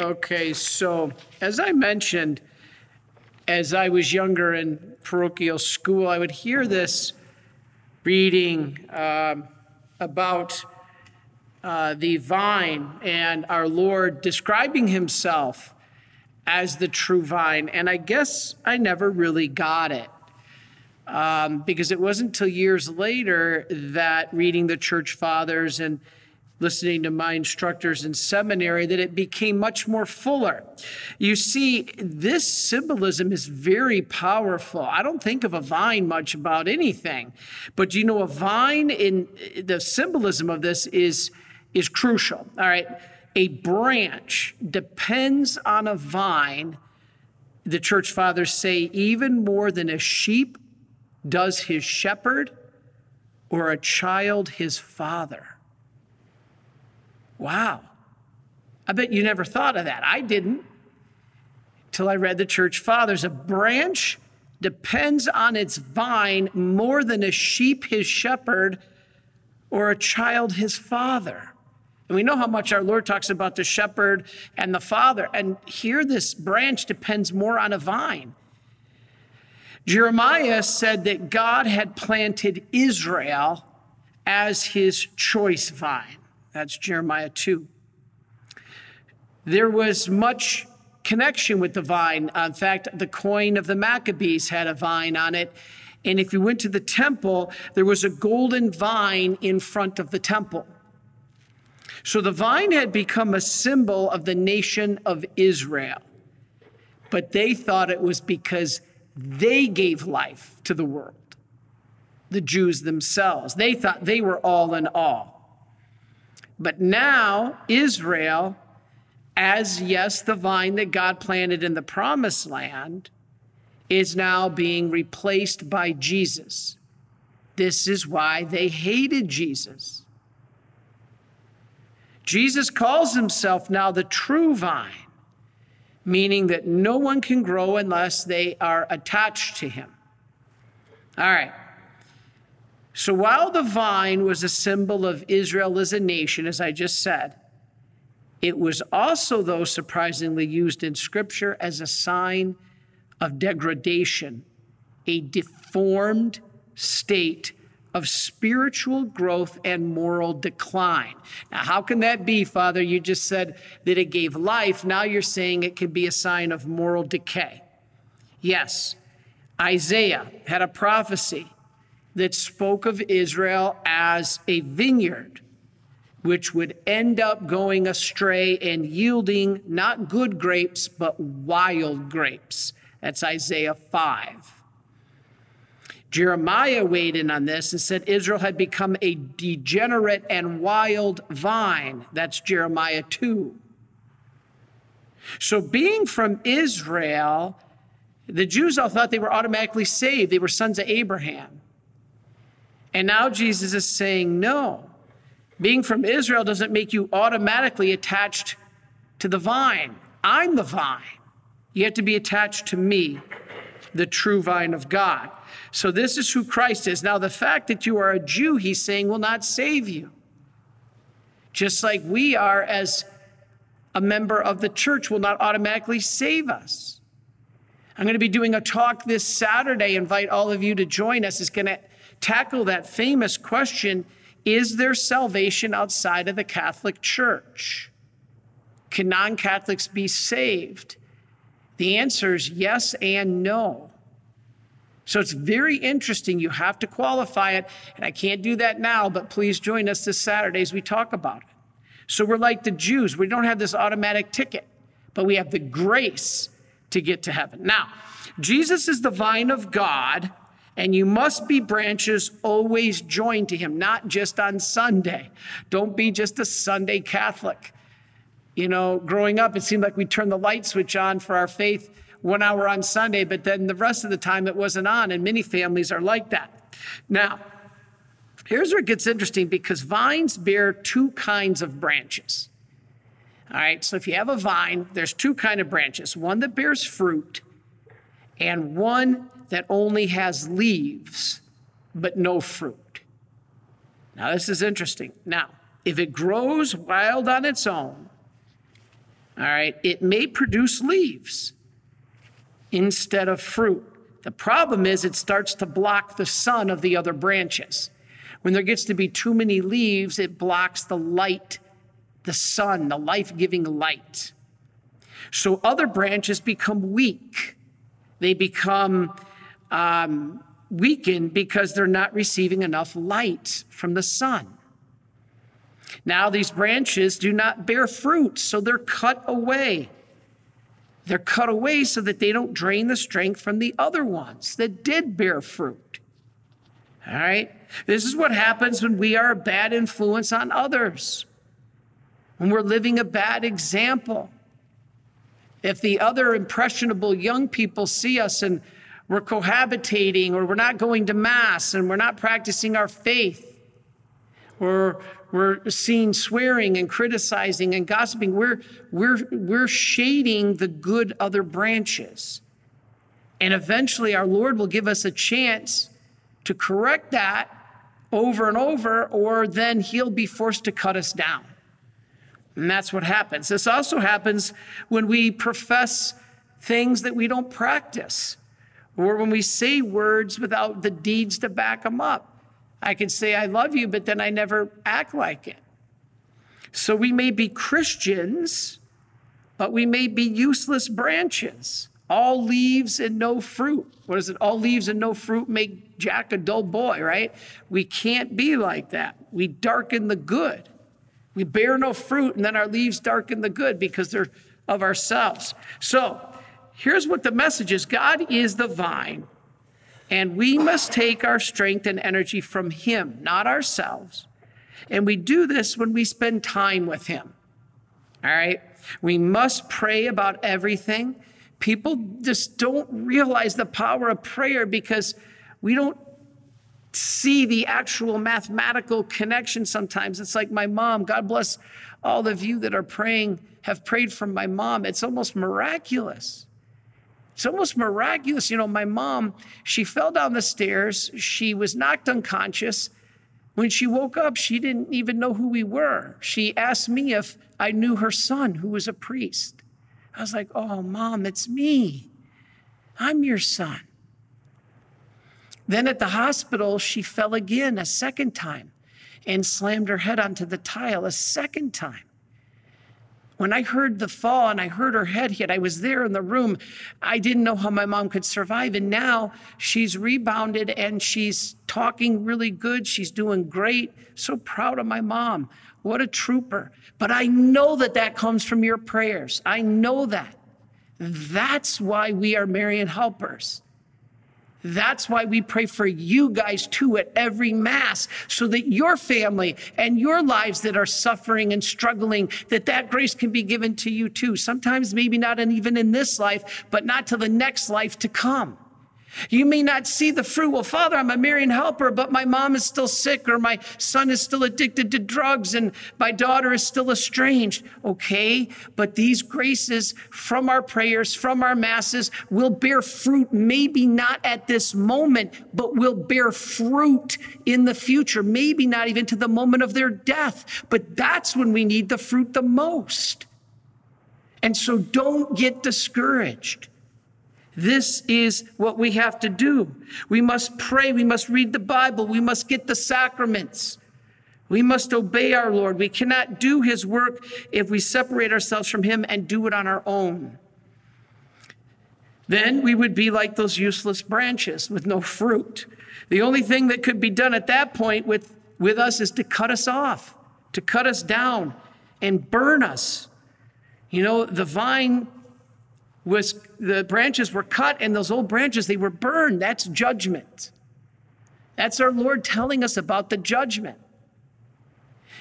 Okay, so as I mentioned, as I was younger in parochial school, I would hear this reading um, about uh, the vine and our Lord describing himself as the true vine. And I guess I never really got it um, because it wasn't until years later that reading the church fathers and listening to my instructors in seminary that it became much more fuller. You see, this symbolism is very powerful. I don't think of a vine much about anything, but you know, a vine in the symbolism of this is is crucial. All right. A branch depends on a vine, the church fathers say, even more than a sheep does his shepherd or a child his father. Wow. I bet you never thought of that. I didn't till I read the church fathers. A branch depends on its vine more than a sheep his shepherd or a child his father. And we know how much our Lord talks about the shepherd and the father. And here, this branch depends more on a vine. Jeremiah said that God had planted Israel as his choice vine. That's Jeremiah 2. There was much connection with the vine. Uh, in fact, the coin of the Maccabees had a vine on it. And if you went to the temple, there was a golden vine in front of the temple. So the vine had become a symbol of the nation of Israel. But they thought it was because they gave life to the world, the Jews themselves. They thought they were all in all. But now, Israel, as yes, the vine that God planted in the promised land, is now being replaced by Jesus. This is why they hated Jesus. Jesus calls himself now the true vine, meaning that no one can grow unless they are attached to him. All right. So while the vine was a symbol of Israel as a nation, as I just said, it was also, though surprisingly, used in Scripture as a sign of degradation, a deformed state of spiritual growth and moral decline. Now, how can that be, Father? You just said that it gave life. Now you're saying it could be a sign of moral decay. Yes, Isaiah had a prophecy that spoke of Israel as a vineyard, which would end up going astray and yielding not good grapes, but wild grapes. That's Isaiah 5. Jeremiah weighed in on this and said Israel had become a degenerate and wild vine. That's Jeremiah 2. So, being from Israel, the Jews all thought they were automatically saved. They were sons of Abraham. And now Jesus is saying, no, being from Israel doesn't make you automatically attached to the vine. I'm the vine. You have to be attached to me, the true vine of God. So this is who Christ is. Now, the fact that you are a Jew, he's saying, will not save you. Just like we are, as a member of the church, will not automatically save us. I'm going to be doing a talk this Saturday. Invite all of you to join us. It's going to tackle that famous question Is there salvation outside of the Catholic Church? Can non Catholics be saved? The answer is yes and no. So it's very interesting. You have to qualify it. And I can't do that now, but please join us this Saturday as we talk about it. So we're like the Jews. We don't have this automatic ticket, but we have the grace to get to heaven. Now, Jesus is the vine of God and you must be branches always joined to him, not just on Sunday. Don't be just a Sunday Catholic. You know, growing up, it seemed like we turned the light switch on for our faith one hour on Sunday, but then the rest of the time it wasn't on, and many families are like that. Now, here's where it gets interesting because vines bear two kinds of branches. All right, so if you have a vine, there's two kind of branches, one that bears fruit and one that only has leaves but no fruit. Now, this is interesting. Now, if it grows wild on its own, all right, it may produce leaves instead of fruit. The problem is it starts to block the sun of the other branches. When there gets to be too many leaves, it blocks the light, the sun, the life giving light. So other branches become weak. They become um, because they're not receiving enough light from the sun. Now, these branches do not bear fruit, so they're cut away. They're cut away so that they don't drain the strength from the other ones that did bear fruit. All right? This is what happens when we are a bad influence on others, when we're living a bad example. If the other impressionable young people see us and we're cohabitating or we're not going to mass and we're not practicing our faith, or we're seen swearing and criticizing and gossiping, we're, we're, we're shading the good other branches. And eventually, our Lord will give us a chance to correct that over and over, or then He'll be forced to cut us down. And that's what happens. This also happens when we profess things that we don't practice, or when we say words without the deeds to back them up. I can say, I love you, but then I never act like it. So we may be Christians, but we may be useless branches. All leaves and no fruit. What is it? All leaves and no fruit make Jack a dull boy, right? We can't be like that. We darken the good. We bear no fruit, and then our leaves darken the good because they're of ourselves. So here's what the message is God is the vine, and we must take our strength and energy from Him, not ourselves. And we do this when we spend time with Him. All right? We must pray about everything. People just don't realize the power of prayer because we don't see the actual mathematical connection sometimes. It's like my mom, God bless all of you that are praying, have prayed for my mom. It's almost miraculous. It's almost miraculous. You know, my mom, she fell down the stairs, she was knocked unconscious. When she woke up, she didn't even know who we were. She asked me if I knew her son, who was a priest. I was like, oh, mom, it's me. I'm your son. Then at the hospital, she fell again a second time and slammed her head onto the tile a second time. When I heard the fall and I heard her head hit, I was there in the room. I didn't know how my mom could survive. And now she's rebounded and she's talking really good. She's doing great. So proud of my mom. What a trooper. But I know that that comes from your prayers. I know that. That's why we are Marian helpers. That's why we pray for you guys too at every Mass, so that your family and your lives that are suffering and struggling, that that grace can be given to you too. Sometimes maybe not even in this life, but not to the next life to come. You may not see the fruit. Well, Father, I'm a Marian helper, but my mom is still sick, or my son is still addicted to drugs, and my daughter is still estranged. Okay, but these graces from our prayers, from our masses, will bear fruit, maybe not at this moment, but will bear fruit in the future, maybe not even to the moment of their death. But that's when we need the fruit the most. And so don't get discouraged. This is what we have to do. We must pray. We must read the Bible. We must get the sacraments. We must obey our Lord. We cannot do his work if we separate ourselves from him and do it on our own. Then we would be like those useless branches with no fruit. The only thing that could be done at that point with, with us is to cut us off, to cut us down and burn us. You know, the vine was the branches were cut and those old branches they were burned. That's judgment. That's our lord telling us about the judgment.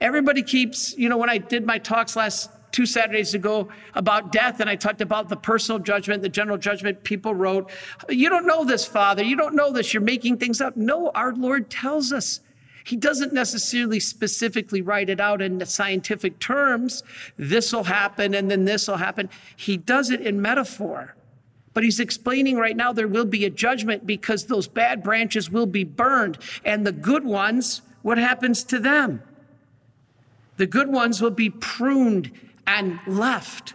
Everybody keeps you know when i did my talks last two saturdays ago about death and i talked about the personal judgment the general judgment people wrote you don't know this father. You don't know this. You're making things up. No our lord tells us he doesn't necessarily specifically write it out in scientific terms. This will happen and then this will happen. He does it in metaphor. But he's explaining right now there will be a judgment because those bad branches will be burned. And the good ones, what happens to them? The good ones will be pruned and left.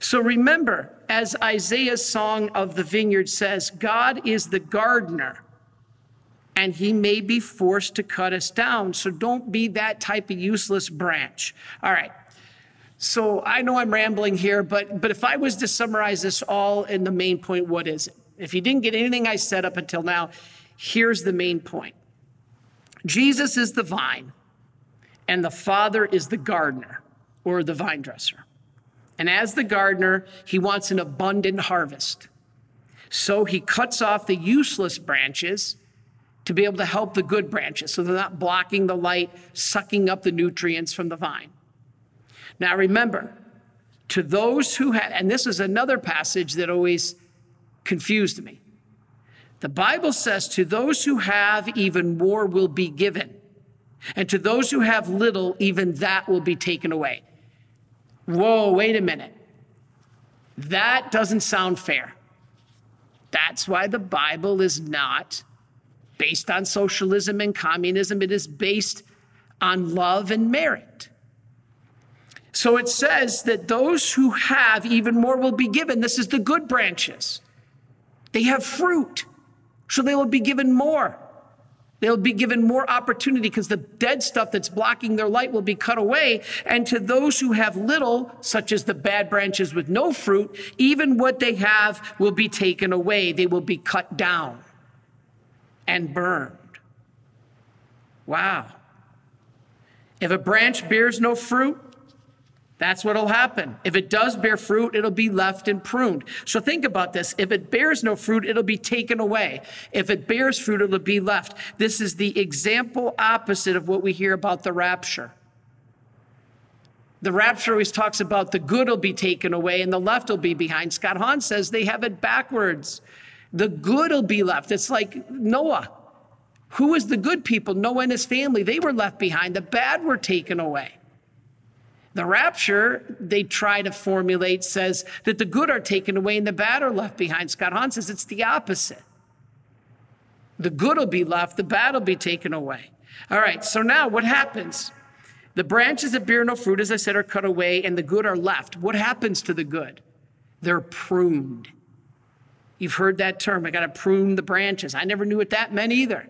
So remember, as Isaiah's song of the vineyard says, God is the gardener and he may be forced to cut us down. So don't be that type of useless branch. All right. So I know I'm rambling here, but, but if I was to summarize this all in the main point, what is it? If you didn't get anything I said up until now, here's the main point Jesus is the vine, and the Father is the gardener or the vine dresser. And as the gardener, he wants an abundant harvest. So he cuts off the useless branches to be able to help the good branches so they're not blocking the light, sucking up the nutrients from the vine. Now remember, to those who have, and this is another passage that always confused me. The Bible says, To those who have, even more will be given. And to those who have little, even that will be taken away. Whoa, wait a minute. That doesn't sound fair. That's why the Bible is not based on socialism and communism, it is based on love and merit. So it says that those who have, even more will be given. This is the good branches. They have fruit, so they will be given more. They'll be given more opportunity because the dead stuff that's blocking their light will be cut away. And to those who have little, such as the bad branches with no fruit, even what they have will be taken away. They will be cut down and burned. Wow. If a branch bears no fruit, that's what'll happen. If it does bear fruit, it'll be left and pruned. So think about this. If it bears no fruit, it'll be taken away. If it bears fruit, it'll be left. This is the example opposite of what we hear about the rapture. The rapture always talks about the good will be taken away and the left will be behind. Scott Hahn says they have it backwards. The good will be left. It's like Noah. Who was the good people? Noah and his family. They were left behind. The bad were taken away. The rapture, they try to formulate, says that the good are taken away and the bad are left behind. Scott Hahn says it's the opposite. The good will be left, the bad will be taken away. All right, so now what happens? The branches that bear no fruit, as I said, are cut away and the good are left. What happens to the good? They're pruned. You've heard that term. I got to prune the branches. I never knew what that meant either.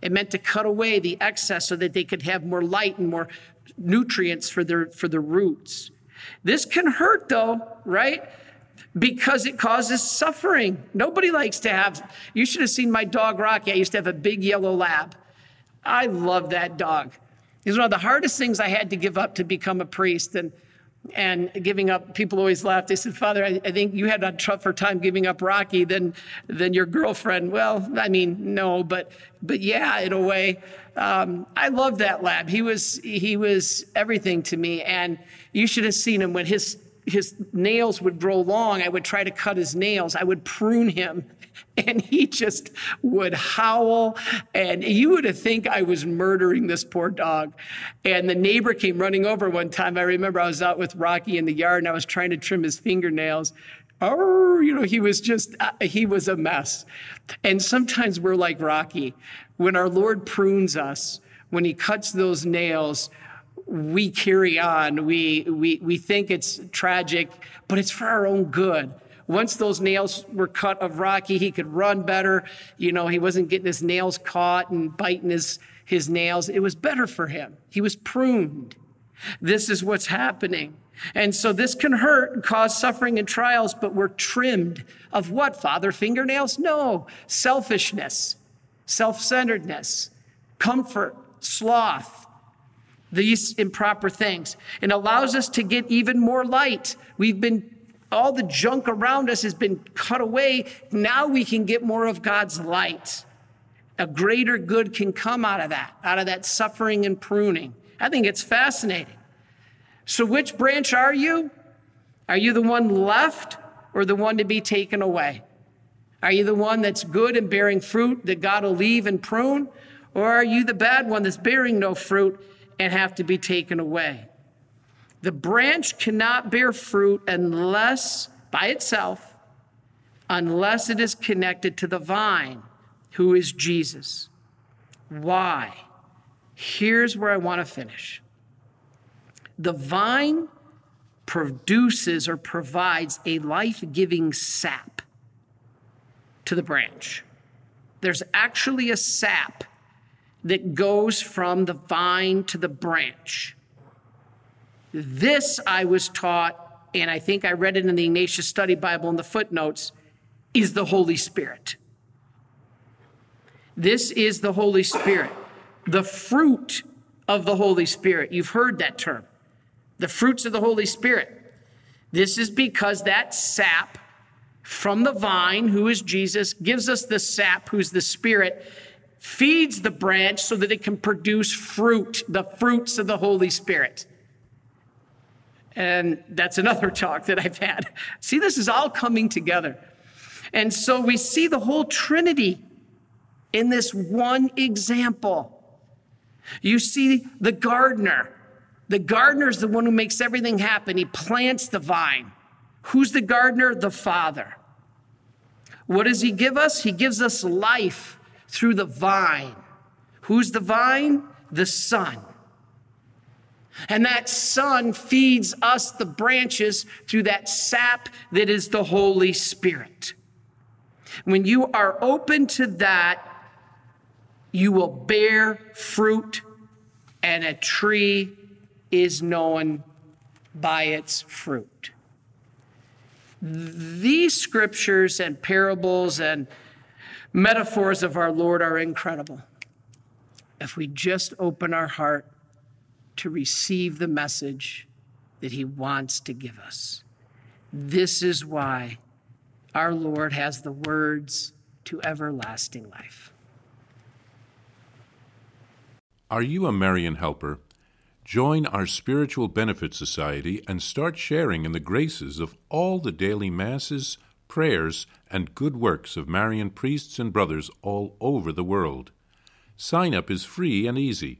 It meant to cut away the excess so that they could have more light and more nutrients for their for the roots. This can hurt though, right? Because it causes suffering. Nobody likes to have, you should have seen my dog Rocky. I used to have a big yellow lab. I love that dog. Was one of the hardest things I had to give up to become a priest. And and giving up. People always laugh. They said, Father, I, I, think you had a tougher time giving up Rocky than, than your girlfriend. Well, I mean, no, but, but yeah, in a way. Um, I love that lab. He was, he was everything to me. And you should have seen him when his, his nails would grow long. I would try to cut his nails. I would prune him and he just would howl. And you would think i was murdering this poor dog. And the neighbor came running over one time. I remember i was out with rocky in the yard and i was trying to trim his fingernails. Oh you know he was just uh, he was a mess. And sometimes we're like rocky. When our lord prunes us when he cuts those nails we carry on. We we we think it's tragic but it's for our own good once those nails were cut of Rocky, he could run better. You know, he wasn't getting his nails caught and biting his, his nails. It was better for him. He was pruned. This is what's happening. And so this can hurt and cause suffering and trials, but we're trimmed of what, Father? Fingernails? No. Selfishness, self centeredness, comfort, sloth, these improper things. It allows us to get even more light. We've been all the junk around us has been cut away. Now we can get more of God's light. A greater good can come out of that, out of that suffering and pruning. I think it's fascinating. So, which branch are you? Are you the one left or the one to be taken away? Are you the one that's good and bearing fruit that God will leave and prune? Or are you the bad one that's bearing no fruit and have to be taken away? The branch cannot bear fruit unless, by itself, unless it is connected to the vine, who is Jesus. Why? Here's where I want to finish. The vine produces or provides a life giving sap to the branch. There's actually a sap that goes from the vine to the branch. This I was taught, and I think I read it in the Ignatius Study Bible in the footnotes, is the Holy Spirit. This is the Holy Spirit, the fruit of the Holy Spirit. You've heard that term, the fruits of the Holy Spirit. This is because that sap from the vine, who is Jesus, gives us the sap, who's the Spirit, feeds the branch so that it can produce fruit, the fruits of the Holy Spirit. And that's another talk that I've had. See, this is all coming together. And so we see the whole Trinity in this one example. You see the gardener. The gardener is the one who makes everything happen. He plants the vine. Who's the gardener? The Father. What does he give us? He gives us life through the vine. Who's the vine? The Son. And that son feeds us, the branches, through that sap that is the Holy Spirit. When you are open to that, you will bear fruit, and a tree is known by its fruit. These scriptures and parables and metaphors of our Lord are incredible. If we just open our heart to receive the message that He wants to give us, this is why our Lord has the words to everlasting life. Are you a Marian helper? Join our Spiritual Benefit Society and start sharing in the graces of all the daily masses, prayers, and good works of Marian priests and brothers all over the world. Sign up is free and easy.